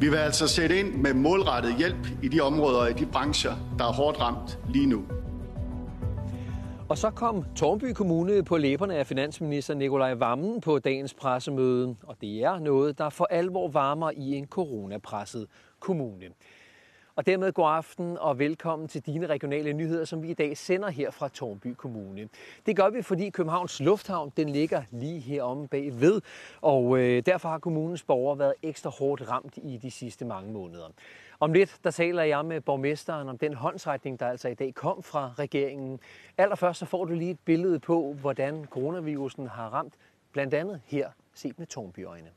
Vi vil altså sætte ind med målrettet hjælp i de områder og i de brancher, der er hårdt ramt lige nu. Og så kom Tornby Kommune på læberne af finansminister Nikolaj Vammen på dagens pressemøde. Og det er noget, der for alvor varmer i en coronapresset kommune. Og dermed god aften og velkommen til dine regionale nyheder, som vi i dag sender her fra Tornby Kommune. Det gør vi, fordi Københavns Lufthavn den ligger lige heromme bagved, og øh, derfor har kommunens borgere været ekstra hårdt ramt i de sidste mange måneder. Om lidt, der taler jeg med borgmesteren om den håndsretning, der altså i dag kom fra regeringen. Allerførst så får du lige et billede på, hvordan coronavirusen har ramt, blandt andet her set med Tornbyøjne.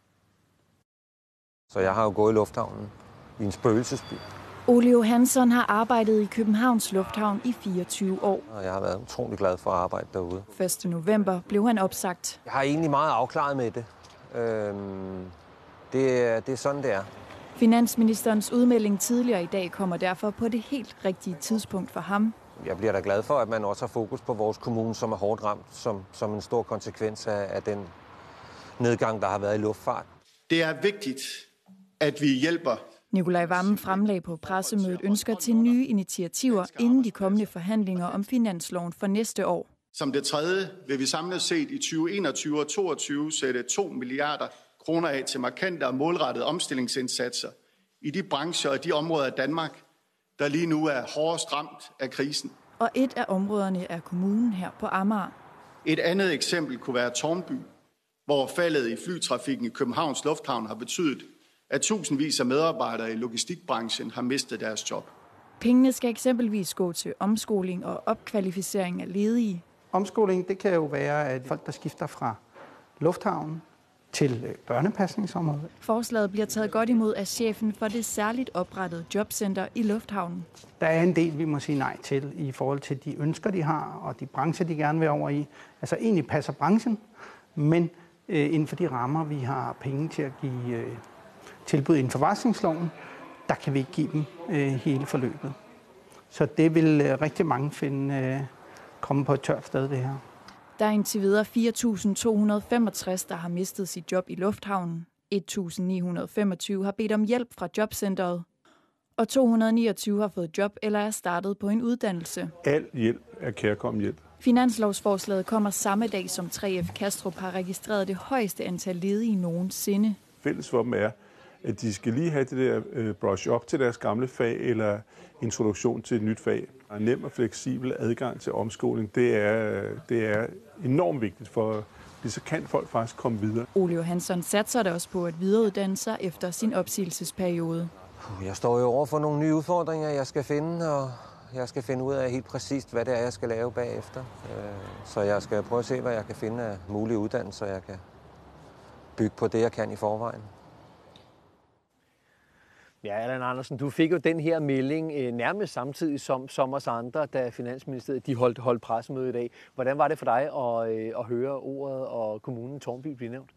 Så jeg har jo gået i lufthavnen i en spøgelsesby. Ole Johansson har arbejdet i Københavns Lufthavn i 24 år. Og jeg har været utrolig glad for at arbejde derude. 1. november blev han opsagt. Jeg har egentlig meget afklaret med det. Øhm, det, er, det er sådan, det er. Finansministerens udmelding tidligere i dag kommer derfor på det helt rigtige tidspunkt for ham. Jeg bliver da glad for, at man også har fokus på vores kommune, som er hårdt ramt, som, som en stor konsekvens af, af den nedgang, der har været i luftfart. Det er vigtigt, at vi hjælper Nikolaj Vammen fremlagde på pressemødet ønsker til nye initiativer inden de kommende forhandlinger om finansloven for næste år. Som det tredje vil vi samlet set i 2021 og 2022 sætte 2 milliarder kroner af til markante og målrettede omstillingsindsatser i de brancher og de områder af Danmark, der lige nu er hårdest ramt af krisen. Og et af områderne er kommunen her på Amager. Et andet eksempel kunne være Tornby, hvor faldet i flytrafikken i Københavns Lufthavn har betydet, at tusindvis af medarbejdere i logistikbranchen har mistet deres job. Pengene skal eksempelvis gå til omskoling og opkvalificering af ledige. Omskoling det kan jo være, at folk, der skifter fra lufthavnen til øh, børnepasningsområdet. Forslaget bliver taget godt imod af chefen for det særligt oprettede jobcenter i Lufthavnen. Der er en del, vi må sige nej til i forhold til de ønsker, de har, og de brancher, de gerne vil over i. Altså egentlig passer branchen, men øh, inden for de rammer, vi har penge til at give øh, tilbud inden for varslingsloven, der kan vi ikke give dem øh, hele forløbet. Så det vil øh, rigtig mange finde øh, komme på et tørt sted, det her. Der er indtil videre 4.265, der har mistet sit job i lufthavnen. 1.925 har bedt om hjælp fra jobcentret. Og 229 har fået job eller er startet på en uddannelse. Al hjælp er kærkommen hjælp. Finanslovsforslaget kommer samme dag, som 3F Kastrup har registreret det højeste antal ledige nogensinde. Fælles for dem er, at de skal lige have det der øh, brush op til deres gamle fag eller introduktion til et nyt fag. En nem og fleksibel adgang til omskoling, det er, det er enormt vigtigt for så kan folk faktisk komme videre. Ole Johansson satser da også på at videreuddanne sig efter sin opsigelsesperiode. Jeg står jo over for nogle nye udfordringer, jeg skal finde, og jeg skal finde ud af helt præcist, hvad det er, jeg skal lave bagefter. Øh, så jeg skal prøve at se, hvad jeg kan finde af mulige uddannelser, jeg kan bygge på det, jeg kan i forvejen. Ja, Allan Andersen, du fik jo den her melding øh, nærmest samtidig som, som os andre, da Finansministeriet de holdt, holdt pressemøde i dag. Hvordan var det for dig at, øh, at høre ordet og kommunen Tornby blive nævnt?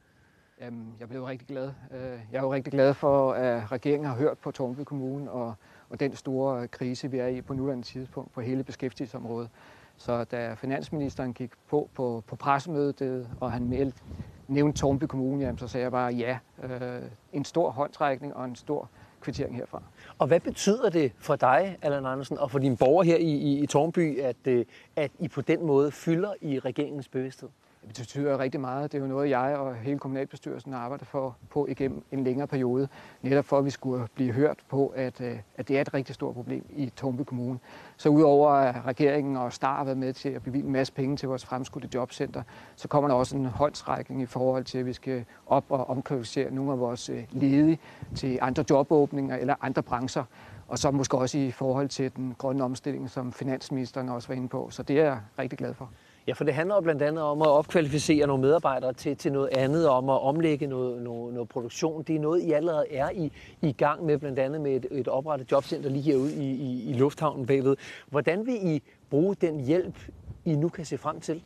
Jamen, jeg blev rigtig glad. Øh, jeg er jo rigtig glad for, at regeringen har hørt på Tornby Kommune og, og den store krise, vi er i på nuværende tidspunkt på hele beskæftigelsesområdet. Så da finansministeren gik på på, på pressemødet, øh, og han meldte, nævnte Tornby Kommune, jamen, så sagde jeg bare ja. Øh, en stor håndtrækning og en stor kvittering herfra. Og hvad betyder det for dig, Allan Andersen, og for dine borgere her i, i, i Tornby, at, øh, at I på den måde fylder i regeringens bevidsthed? Det betyder rigtig meget. Det er jo noget, jeg og hele kommunalbestyrelsen har arbejdet for på igennem en længere periode. Netop for, at vi skulle blive hørt på, at, øh, at det er et rigtig stort problem i Tornby Kommune. Så udover at regeringen og STAR har været med til at bevilge en masse penge til vores fremskudte jobcenter, så kommer der også en håndsrækning i forhold til, at vi skal op og omkvalificere nogle af vores øh, ledige til andre jobåbninger eller andre brancher. Og så måske også i forhold til den grønne omstilling, som finansministeren også var inde på. Så det er jeg rigtig glad for. Ja, for det handler jo blandt andet om at opkvalificere nogle medarbejdere til, til noget andet, om at omlægge noget, noget, noget produktion. Det er noget, I allerede er i, i gang med, blandt andet med et, et oprettet jobcenter lige herude i, i, i lufthavnen bagved. Hvordan vil I bruge den hjælp, I nu kan se frem til?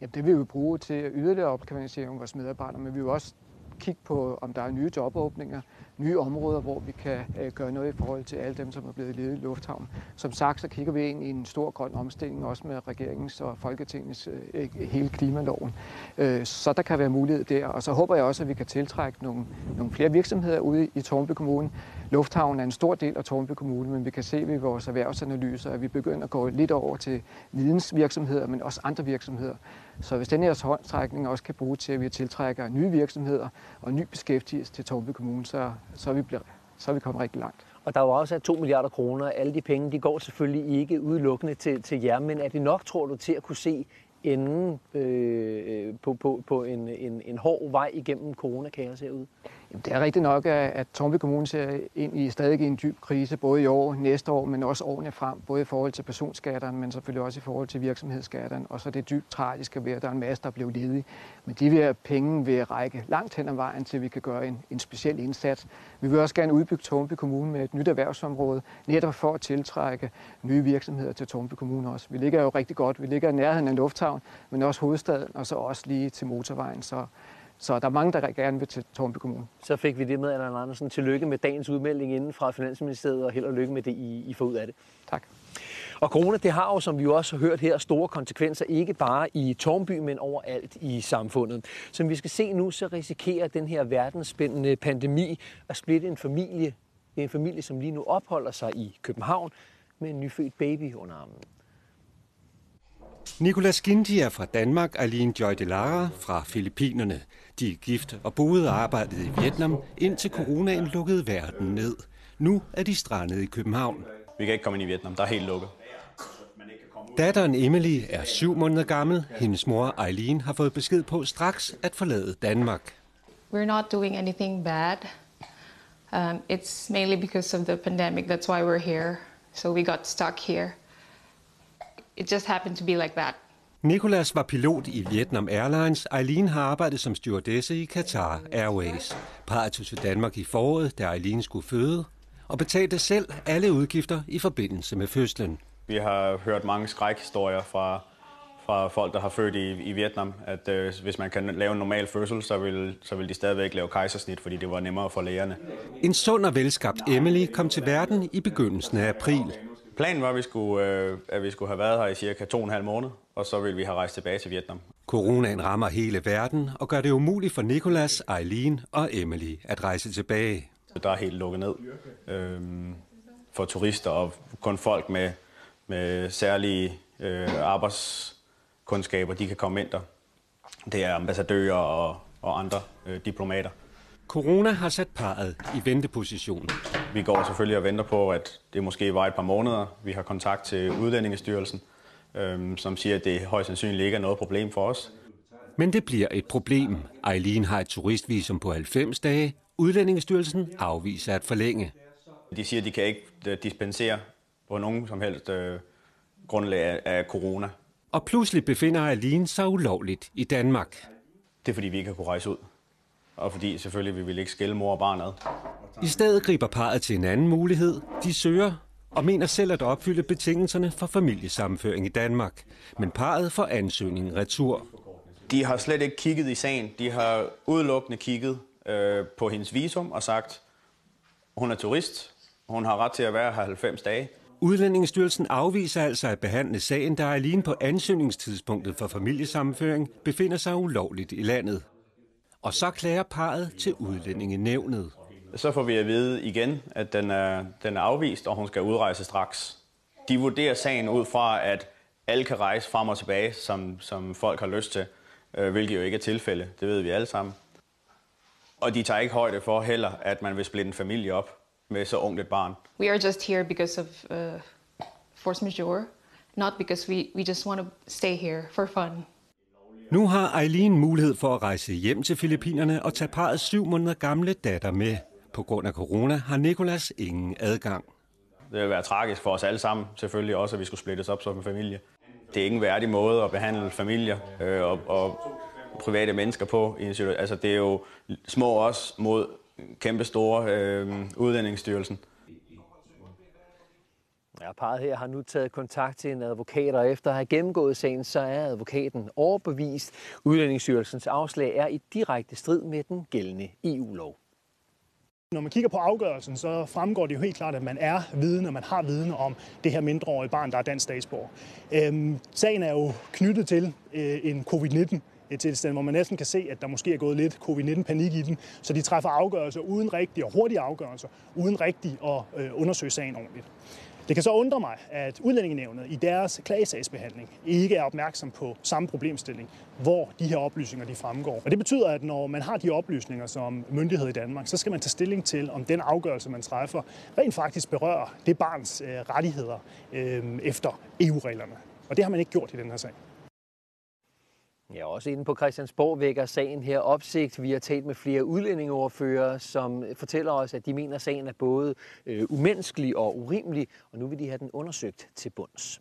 Ja, det vil vi bruge til yderligere opkvalificering af vores medarbejdere, men vi vil også kigge på, om der er nye jobåbninger nye områder, hvor vi kan øh, gøre noget i forhold til alle dem, som er blevet ledet i Lufthavn. Som sagt, så kigger vi ind i en stor grøn omstilling, også med regeringens og Folketingets øh, hele klimaloven. Øh, så der kan være mulighed der, og så håber jeg også, at vi kan tiltrække nogle, nogle flere virksomheder ude i Tornby Kommune. Lufthavnen er en stor del af Tornby Kommune, men vi kan se ved vores erhvervsanalyser, at vi begynder at gå lidt over til vidensvirksomheder, men også andre virksomheder. Så hvis den her håndtrækning også kan bruge til, at vi tiltrækker nye virksomheder og ny beskæftigelse til Tornby Kommune, så, så, er vi blevet, så er vi kommet rigtig langt. Og der er jo også 2 milliarder kroner. Alle de penge, de går selvfølgelig ikke udelukkende til, til jer, men er det nok, tror du, til at kunne se enden øh, øh på, på, på en, en, en hård vej igennem coronakaos herude? Jamen, det er rigtigt nok, at Tornby Kommune ser ind i stadig en dyb krise, både i år, næste år, men også årene frem, både i forhold til personskatterne, men selvfølgelig også i forhold til virksomhedsskatterne. Og så er det dybt tragiske ved, at der er en masse, der blev ledige. Men de her penge vil række langt hen ad vejen, til vi kan gøre en, en speciel indsats. Vi vil også gerne udbygge Tornby Kommune med et nyt erhvervsområde, netop for at tiltrække nye virksomheder til Tornby Kommune også. Vi ligger jo rigtig godt. Vi ligger i nærheden af lufthavn, men også hovedstaden, og så også lige til motorvejen. Så så der er mange, der gerne vil til Tornby Kommune. Så fik vi det med, Allan Andersen. Tillykke med dagens udmelding inden fra Finansministeriet, og held og lykke med det, I, I får ud af det. Tak. Og corona, det har jo, som vi jo også har hørt her, store konsekvenser, ikke bare i Tornby, men overalt i samfundet. Som vi skal se nu, så risikerer den her verdensspændende pandemi at splitte en familie. Det er en familie, som lige nu opholder sig i København med en nyfødt baby under armen. Nicolas Gindi er fra Danmark, Aline Joy de Lara fra Filippinerne. De er gift og boede og arbejdede i Vietnam, indtil coronaen lukkede verden ned. Nu er de strandet i København. Vi kan ikke komme ind i Vietnam, der er helt lukket. Datteren Emily er syv måneder gammel. Hendes mor Eileen har fået besked på straks at forlade Danmark. We're not doing anything bad. Um, it's mainly because of the pandemic. That's why we're here. So we got stuck here. It just happened to be like that. Nicolas var pilot i Vietnam Airlines. Eileen har arbejdet som stewardesse i Qatar Airways. Parret tog til Danmark i foråret, da Eileen skulle føde, og betalte selv alle udgifter i forbindelse med fødslen. Vi har hørt mange skrækhistorier fra, fra folk, der har født i, i Vietnam, at øh, hvis man kan lave en normal fødsel, så vil, så vil de stadigvæk lave kejsersnit, fordi det var nemmere for lægerne. En sund og velskabt Emily kom til verden i begyndelsen af april. Planen var, at vi skulle, øh, at vi skulle have været her i cirka to og en halv måned, og så ville vi have rejst tilbage til Vietnam. Coronaen rammer hele verden og gør det umuligt for Nicolas, Eileen og Emily at rejse tilbage. Der er helt lukket ned øh, for turister og kun folk med, med særlige øh, arbejdskundskaber, de kan komme ind der. Det er ambassadører og, og andre øh, diplomater. Corona har sat parret i venteposition. Vi går selvfølgelig og venter på, at det måske var et par måneder. Vi har kontakt til Udlændingestyrelsen, øhm, som siger, at det højst sandsynligt ikke er noget problem for os. Men det bliver et problem. Eileen har et turistvisum på 90 dage. Udlændingestyrelsen afviser at forlænge. De siger, at de kan ikke øh, dispensere på nogen som helst øh, grundlag af corona. Og pludselig befinder Eileen sig ulovligt i Danmark. Det er, fordi vi ikke har kunne rejse ud og fordi selvfølgelig vi vil ikke skille mor og barn ad. I stedet griber parret til en anden mulighed. De søger og mener selv at opfylde betingelserne for familiesammenføring i Danmark. Men parret får ansøgningen retur. De har slet ikke kigget i sagen. De har udelukkende kigget øh, på hendes visum og sagt, hun er turist. Hun har ret til at være her 90 dage. Udlændingsstyrelsen afviser altså at behandle sagen, der alene på ansøgningstidspunktet for familiesammenføring befinder sig ulovligt i landet. Og så klager parret til udlændingenævnet. Så får vi at vide igen, at den er, den er afvist, og hun skal udrejse straks. De vurderer sagen ud fra, at alle kan rejse frem og tilbage, som, som folk har lyst til, øh, hvilket jo ikke er tilfælde. Det ved vi alle sammen. Og de tager ikke højde for heller, at man vil splitte en familie op med så ungt et barn. We are just here because of uh, force majeure, not because we, we just want to stay here for fun. Nu har Eileen mulighed for at rejse hjem til Filippinerne og tage parrets syv måneder gamle datter med. På grund af corona har Nikolas ingen adgang. Det vil være tragisk for os alle sammen, selvfølgelig også, at vi skulle splittes op som en familie. Det er ingen værdig måde at behandle familier øh, og, og private mennesker på i en situation. Altså, det er jo små os mod kæmpe store øh, udlændingsstyrelsen. Ja, parret her har nu taget kontakt til en advokat, og efter at have gennemgået sagen, så er advokaten overbevist. Udlændingsstyrelsens afslag er i direkte strid med den gældende EU-lov. Når man kigger på afgørelsen, så fremgår det jo helt klart, at man er viden, og man har viden om det her mindreårige barn, der er dansk statsborger. Øhm, sagen er jo knyttet til øh, en covid-19 tilstand, hvor man næsten kan se, at der måske er gået lidt covid-19-panik i den, så de træffer afgørelser uden rigtige og hurtige afgørelser, uden rigtigt at øh, undersøge sagen ordentligt. Det kan så undre mig, at udlændingenævnet i deres klagesagsbehandling ikke er opmærksom på samme problemstilling, hvor de her oplysninger de fremgår. Og det betyder, at når man har de oplysninger som myndighed i Danmark, så skal man tage stilling til, om den afgørelse, man træffer, rent faktisk berører det barns øh, rettigheder øh, efter EU-reglerne. Og det har man ikke gjort i den her sag. Ja, også inde på Christiansborg vækker sagen her opsigt. Vi har talt med flere udlændingeordfører, som fortæller os, at de mener, at sagen er både øh, umenneskelig og urimelig, og nu vil de have den undersøgt til bunds.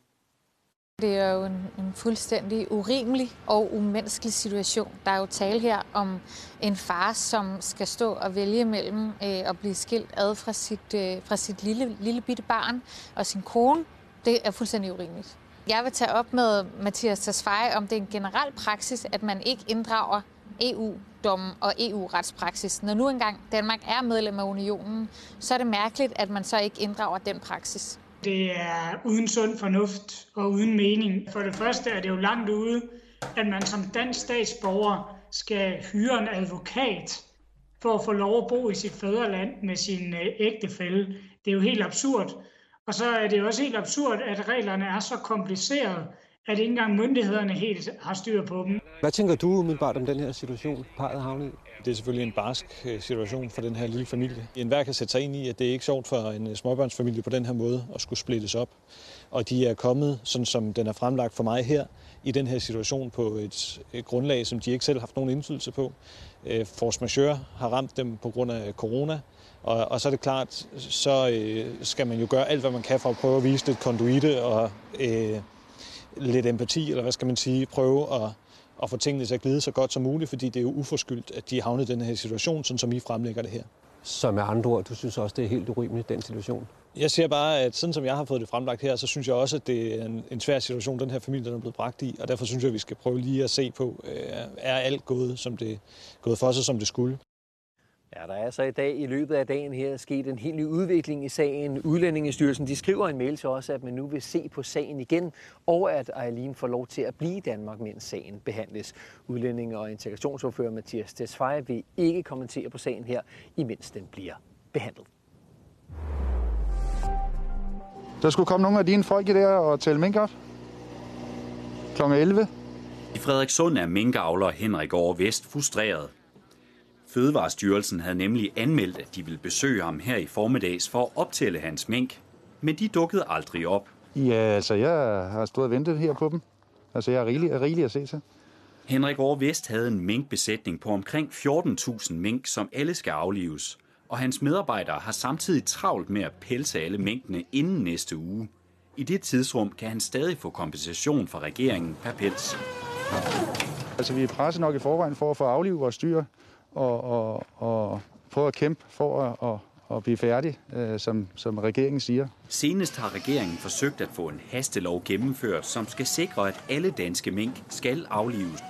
Det er jo en, en fuldstændig urimelig og umenneskelig situation. Der er jo tale her om en far, som skal stå og vælge mellem øh, at blive skilt ad fra sit, øh, fra sit lille, lille bitte barn og sin kone. Det er fuldstændig urimeligt. Jeg vil tage op med Mathias Tasfaye, om det er en generel praksis, at man ikke inddrager EU-dommen og EU-retspraksis. Når nu engang Danmark er medlem af unionen, så er det mærkeligt, at man så ikke inddrager den praksis. Det er uden sund fornuft og uden mening. For det første er det jo langt ude, at man som dansk statsborger skal hyre en advokat for at få lov at bo i sit fædreland med sin øh, ægtefælle. Det er jo helt absurd. Og så er det også helt absurd, at reglerne er så komplicerede, at ikke engang myndighederne helt har styr på dem. Hvad tænker du umiddelbart om den her situation, parret havnet i? Det er selvfølgelig en barsk øh, situation for den her lille familie. En hver kan sætte sig ind i, at det er ikke sjovt for en øh, småbørnsfamilie på den her måde at skulle splittes op. Og de er kommet, sådan som den er fremlagt for mig her, i den her situation på et, et grundlag, som de ikke selv har haft nogen indflydelse på. Øh, force majeure har ramt dem på grund af corona, og, og så er det klart, så øh, skal man jo gøre alt, hvad man kan for at prøve at vise lidt konduite og øh, lidt empati, eller hvad skal man sige, prøve at, at få tingene til at glide så godt som muligt, fordi det er jo uforskyldt, at de er havnet i den her situation, sådan som I fremlægger det her. Så med andre ord, du synes også, det er helt urimeligt, den situation? Jeg siger bare, at sådan som jeg har fået det fremlagt her, så synes jeg også, at det er en, en svær situation, den her familie er blevet bragt i, og derfor synes jeg, at vi skal prøve lige at se på, øh, er alt gået, som det, gået for sig, som det skulle. Ja, der er så i dag i løbet af dagen her sket en helt ny udvikling i sagen. Udlændingestyrelsen de skriver en mail til os, at man nu vil se på sagen igen, og at Eileen får lov til at blive i Danmark, mens sagen behandles. Udlænding- og integrationsordfører Mathias Tesfaye vil ikke kommentere på sagen her, imens den bliver behandlet. Der skulle komme nogle af dine folk i der og tælle minkop. Kl. 11. I Frederikssund er minkavler Henrik Aar Vest frustreret. Fødevarestyrelsen havde nemlig anmeldt, at de ville besøge ham her i formiddags for at optælle hans mink, men de dukkede aldrig op. Ja, altså jeg har stået og ventet her på dem. Altså jeg er rigelig, rigelig at se til. Henrik Aar Vest havde en minkbesætning på omkring 14.000 mink, som alle skal aflives. Og hans medarbejdere har samtidig travlt med at pelse alle minkene inden næste uge. I det tidsrum kan han stadig få kompensation fra regeringen per pels. Altså vi er presset nok i forvejen for at få aflivet vores dyr og, og, og prøve at kæmpe for at, at, at blive færdig, øh, som, som regeringen siger. Senest har regeringen forsøgt at få en hastelov gennemført, som skal sikre, at alle danske mink skal aflives.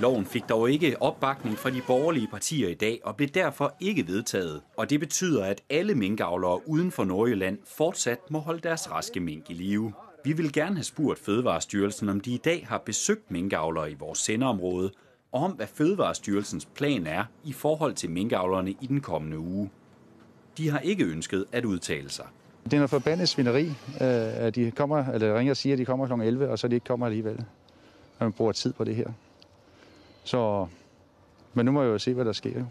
Loven fik dog ikke opbakning fra de borgerlige partier i dag og blev derfor ikke vedtaget. Og det betyder, at alle minkavlere uden for Nordjylland fortsat må holde deres raske mink i live. Vi vil gerne have spurgt Fødevarestyrelsen, om de i dag har besøgt minkavlere i vores sendeområde, om hvad Fødevarestyrelsens plan er i forhold til minkavlerne i den kommende uge. De har ikke ønsket at udtale sig. Det er noget forbandet svineri, øh, at de kommer, eller ringer og siger, at de kommer kl. 11, og så de ikke kommer alligevel. Og man bruger tid på det her. Så, men nu må jeg jo se, hvad der sker.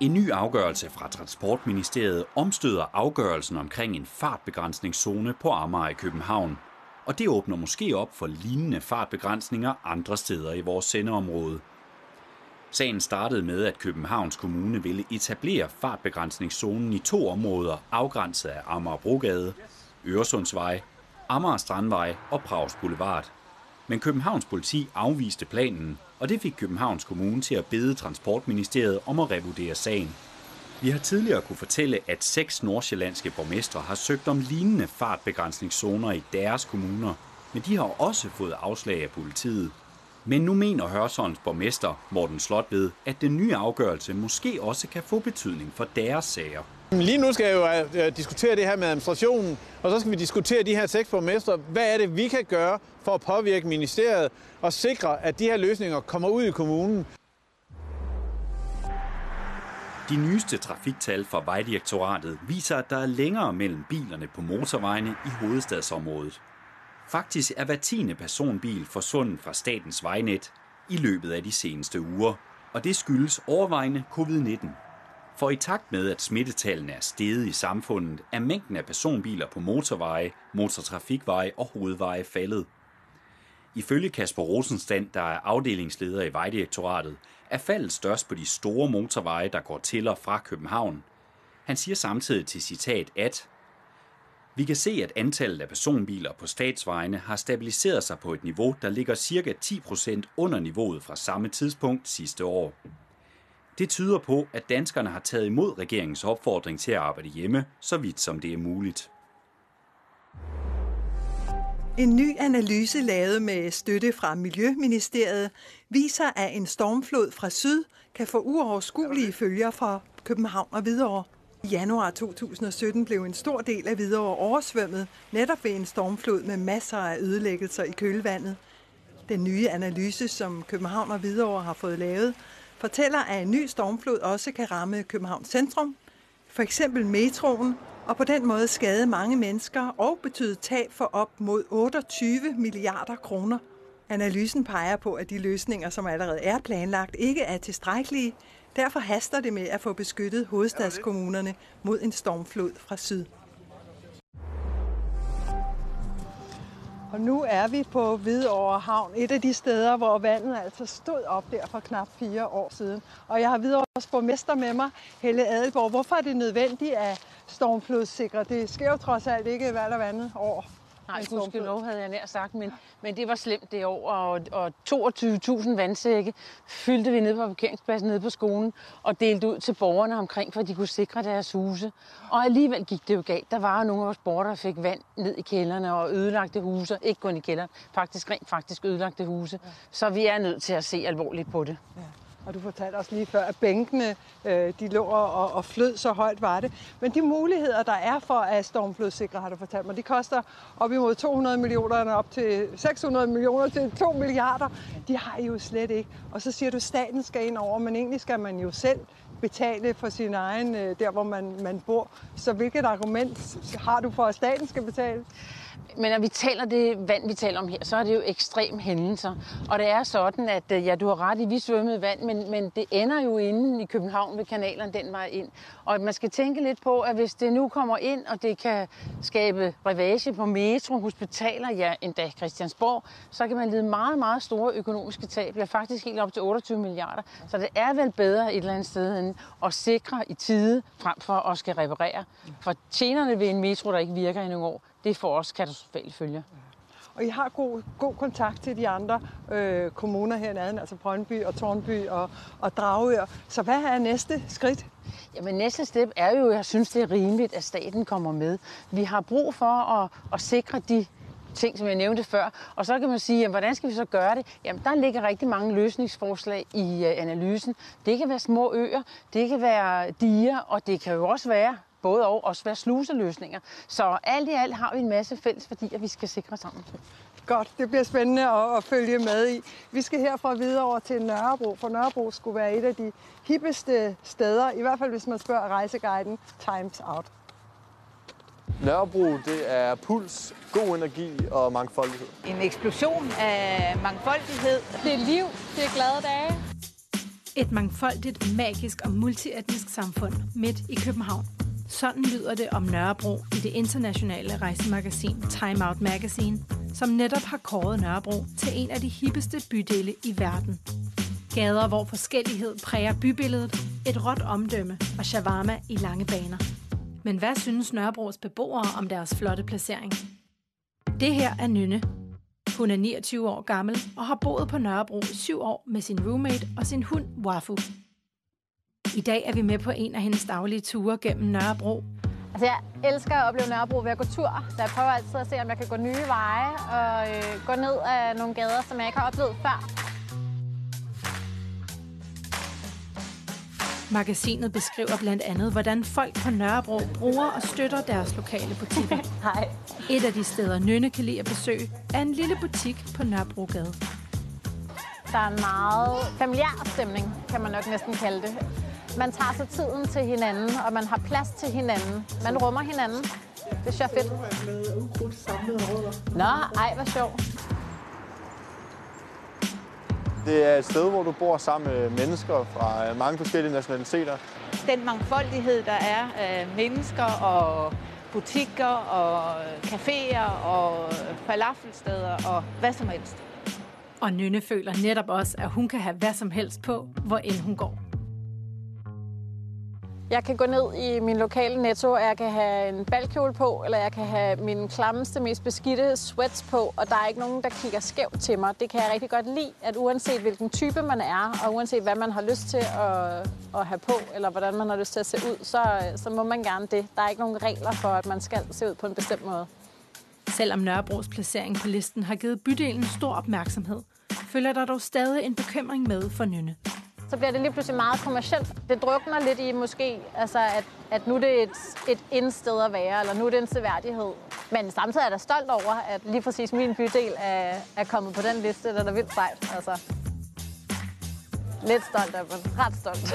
En ny afgørelse fra Transportministeriet omstøder afgørelsen omkring en fartbegrænsningszone på Amager i København. Og det åbner måske op for lignende fartbegrænsninger andre steder i vores sendeområde. Sagen startede med, at Københavns Kommune ville etablere fartbegrænsningszonen i to områder afgrænset af Amagerbrogade, Øresundsvej, Amager Strandvej og Prags Boulevard. Men Københavns politi afviste planen, og det fik Københavns Kommune til at bede Transportministeriet om at revurdere sagen. Vi har tidligere kunne fortælle, at seks nordsjællandske borgmestre har søgt om lignende fartbegrænsningszoner i deres kommuner, men de har også fået afslag af politiet. Men nu mener Hørsholms borgmester Morten Slot ved, at den nye afgørelse måske også kan få betydning for deres sager. Lige nu skal jeg jo øh, øh, diskutere det her med administrationen, og så skal vi diskutere de her seks borgmestre. Hvad er det, vi kan gøre for at påvirke ministeriet og sikre, at de her løsninger kommer ud i kommunen? De nyeste trafiktal fra Vejdirektoratet viser, at der er længere mellem bilerne på motorvejene i hovedstadsområdet. Faktisk er hver tiende personbil forsvundet fra statens vejnet i løbet af de seneste uger, og det skyldes overvejende covid-19. For i takt med, at smittetallene er steget i samfundet, er mængden af personbiler på motorveje, motortrafikveje og hovedveje faldet. Ifølge Kasper Rosenstand, der er afdelingsleder i Vejdirektoratet, er faldet størst på de store motorveje, der går til og fra København. Han siger samtidig til citat, at vi kan se, at antallet af personbiler på statsvejene har stabiliseret sig på et niveau, der ligger ca. 10% under niveauet fra samme tidspunkt sidste år. Det tyder på, at danskerne har taget imod regeringens opfordring til at arbejde hjemme, så vidt som det er muligt. En ny analyse lavet med støtte fra Miljøministeriet viser, at en stormflod fra syd kan få uoverskuelige følger for København og Hvidovre. I januar 2017 blev en stor del af Hvidovre oversvømmet, netop ved en stormflod med masser af ødelæggelser i kølvandet. Den nye analyse, som København og Hvidovre har fået lavet, fortæller, at en ny stormflod også kan ramme Københavns centrum, for eksempel metroen, og på den måde skade mange mennesker og betyde tab for op mod 28 milliarder kroner. Analysen peger på, at de løsninger, som allerede er planlagt, ikke er tilstrækkelige. Derfor haster det med at få beskyttet hovedstadskommunerne mod en stormflod fra syd. Og nu er vi på Hvidovre Havn, et af de steder, hvor vandet altså stod op der for knap fire år siden. Og jeg har Hvidovres borgmester med mig, Helle Adelborg. Hvorfor er det nødvendigt at stormflodssikre? Det sker jo trods alt ikke hver eller andet år. Nej, lov havde jeg nær sagt, men, men det var slemt det år, og, og 22.000 vandsække fyldte vi ned på parkeringspladsen nede på skolen og delte ud til borgerne omkring, for de kunne sikre deres huse. Og alligevel gik det jo galt. Der var jo nogle af vores borgere, der fik vand ned i kælderne og ødelagte huse. Ikke kun i kælderen, faktisk rent faktisk ødelagte huse. Så vi er nødt til at se alvorligt på det. Ja. Og du fortalte også lige før, at bænkene øh, de lå og, og flød, så højt var det. Men de muligheder, der er for at stormflodsikre, har du fortalt mig, de koster op imod 200 millioner, op til 600 millioner til 2 milliarder. De har I jo slet ikke. Og så siger du, at staten skal ind over, men egentlig skal man jo selv betale for sin egen, øh, der hvor man, man bor. Så hvilket argument har du for, at staten skal betale? Men når vi taler det vand, vi taler om her, så er det jo ekstrem hændelser. Og det er sådan, at øh, ja, du har ret i, vi svømmede vand, men, men det ender jo inden i København ved kanalerne den vej ind. Og man skal tænke lidt på, at hvis det nu kommer ind, og det kan skabe revage på metro, hospitaler, ja endda Christiansborg, så kan man lide meget, meget store økonomiske tab. Ja, faktisk helt op til 28 milliarder. Så det er vel bedre et eller andet sted end at sikre i tide, frem for at skal reparere. For tjenerne ved en metro, der ikke virker i nogle år, det får også katastrofale følger. Og I har god, god kontakt til de andre øh, kommuner hernede, altså Brøndby og Tornby og, og Dragør. Så hvad er næste skridt? Jamen næste step er jo, jeg synes det er rimeligt, at staten kommer med. Vi har brug for at, at sikre de ting, som jeg nævnte før. Og så kan man sige, jamen, hvordan skal vi så gøre det? Jamen, der ligger rigtig mange løsningsforslag i uh, analysen. Det kan være små øer, det kan være diger, og det kan jo også være både og også være sluseløsninger. Så alt i alt har vi en masse fælles værdier, vi skal sikre sammen. Godt, det bliver spændende at, at følge med i. Vi skal herfra videre over til Nørrebro, for Nørrebro skulle være et af de hippeste steder, i hvert fald hvis man spørger rejseguiden Times Out. Nørrebro, det er puls, god energi og mangfoldighed. En eksplosion af mangfoldighed. Det er liv, det er glade dage. Et mangfoldigt, magisk og multietnisk samfund midt i København. Sådan lyder det om Nørrebro i det internationale rejsemagasin Time Out Magazine, som netop har kåret Nørrebro til en af de hippeste bydele i verden. Gader, hvor forskellighed præger bybilledet, et råt omdømme og shawarma i lange baner. Men hvad synes Nørrebros beboere om deres flotte placering? Det her er Nynne. Hun er 29 år gammel og har boet på Nørrebro i syv år med sin roommate og sin hund Wafu. I dag er vi med på en af hendes daglige ture gennem Nørrebro. Altså, jeg elsker at opleve Nørrebro ved at gå tur, så jeg prøver altid at se, om jeg kan gå nye veje og øh, gå ned ad nogle gader, som jeg ikke har oplevet før. Magasinet beskriver blandt andet, hvordan folk på Nørrebro bruger og støtter deres lokale butikker. Hej. Et af de steder, Nynne kan lide at besøge, er en lille butik på Nørrebrogade. Der er en meget familiær stemning, kan man nok næsten kalde det. Man tager sig tiden til hinanden, og man har plads til hinanden. Man rummer hinanden. Det synes jeg er fedt. Nå, ej, hvor sjovt. Det er et sted, hvor du bor sammen med mennesker fra mange forskellige nationaliteter. Den mangfoldighed, der er af mennesker og butikker og caféer og falafelsteder og hvad som helst. Og Nynne føler netop også, at hun kan have hvad som helst på, hvor end hun går. Jeg kan gå ned i min lokale netto, og jeg kan have en balkjole på, eller jeg kan have min klammeste, mest beskidte sweats på, og der er ikke nogen, der kigger skævt til mig. Det kan jeg rigtig godt lide, at uanset hvilken type man er, og uanset hvad man har lyst til at, at have på, eller hvordan man har lyst til at se ud, så, så må man gerne det. Der er ikke nogen regler for, at man skal se ud på en bestemt måde. Selvom Nørrebros placering på listen har givet bydelen stor opmærksomhed, følger der dog stadig en bekymring med for Nynne. Så bliver det lige pludselig meget kommercielt. Det drukner lidt i måske, altså at, at nu er det et, et indsted at være, eller nu er det en seværdighed. Men samtidig er jeg da stolt over, at lige præcis min bydel er, er kommet på den liste. Det er vildt sejt. Altså. Lidt stolt af men ret stolt.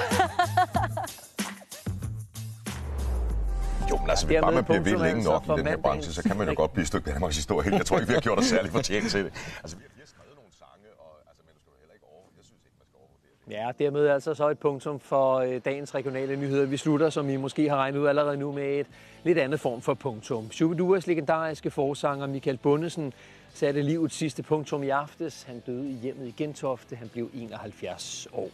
Jo, men altså, hvis bare man bliver ved længe nok i den her branche, så kan man jo godt blive et stykke Danmarks historie. Jeg tror ikke, vi har gjort os særlig fortjent til det. Altså, vi har skrevet nogle sange, og altså, men du skal jo heller ikke over... Jeg synes ikke, man skal overvurdere Ja, dermed altså så et punktum for øh, dagens regionale nyheder. Vi slutter, som I måske har regnet ud allerede nu, med et lidt andet form for punktum. Shubiduas legendariske forsanger Michael Bundesen satte livets sidste punktum i aftes. Han døde i hjemmet i Gentofte. Han blev 71 år.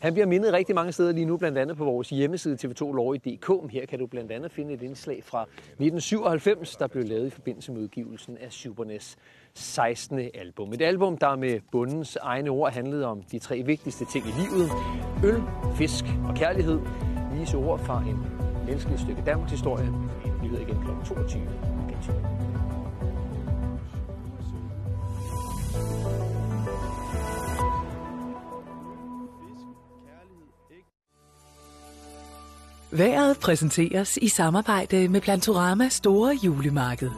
Han bliver mindet rigtig mange steder lige nu, blandt andet på vores hjemmeside tv2lorry.dk. Her kan du blandt andet finde et indslag fra 1997, der blev lavet i forbindelse med udgivelsen af Supernes 16. album. Et album, der med bundens egne ord handlede om de tre vigtigste ting i livet. Øl, fisk og kærlighed. Lige så ord fra en menneskelig stykke Danmarks historie. Vi Nyheder igen kl. 22. Været præsenteres i samarbejde med Plantorama Store Julemarked.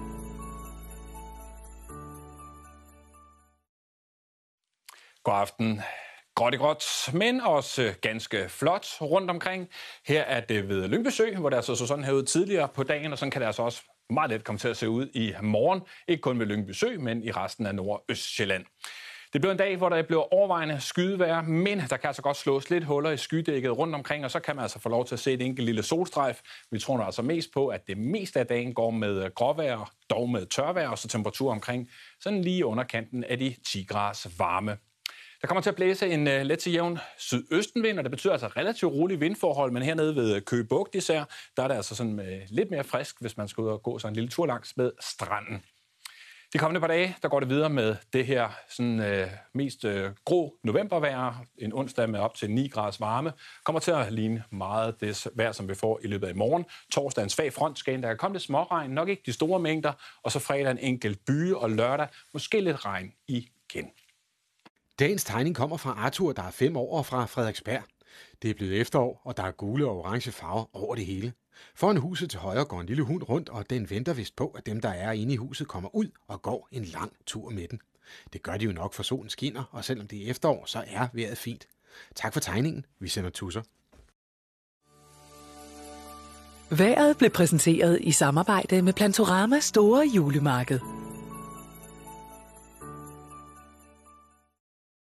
God aften. Gråt i gråt, men også ganske flot rundt omkring. Her er det ved Lyngbesø, hvor det altså så sådan her ud tidligere på dagen, og sådan kan det altså også meget let komme til at se ud i morgen. Ikke kun ved Lyngbesø, men i resten af Nordøstjylland. Det blev en dag, hvor der blev overvejende skydevejr, men der kan altså godt slås lidt huller i skydækket rundt omkring, og så kan man altså få lov til at se et enkelt lille solstrejf. Vi tror nu altså mest på, at det meste af dagen går med øh, gråvejr, dog med tørvejr, og så temperatur omkring sådan lige under kanten af de 10 graders varme. Der kommer til at blæse en uh, let til jævn sydøstenvind, og det betyder altså relativt rolige vindforhold, men hernede ved øh, Køge Bugt især, der er det altså sådan uh, lidt mere frisk, hvis man skal ud og gå sådan en lille tur langs med stranden. De kommende par dage, der går det videre med det her sådan, øh, mest øh, grå novembervejr. En onsdag med op til 9 graders varme. Kommer til at ligne meget det vejr, som vi får i løbet af i morgen. Torsdag en svag front skal ind. Der kan komme lidt småregn, nok ikke de store mængder. Og så fredag en enkelt by og lørdag måske lidt regn igen. Dagens tegning kommer fra Arthur, der er fem år fra Frederiksberg. Det er blevet efterår, og der er gule og orange farver over det hele. Foran huset til højre går en lille hund rundt, og den venter vist på, at dem, der er inde i huset, kommer ud og går en lang tur med den. Det gør de jo nok, for solen skinner, og selvom det er efterår, så er vejret fint. Tak for tegningen. Vi sender tusser. Været blev præsenteret i samarbejde med Plantorama Store Julemarked.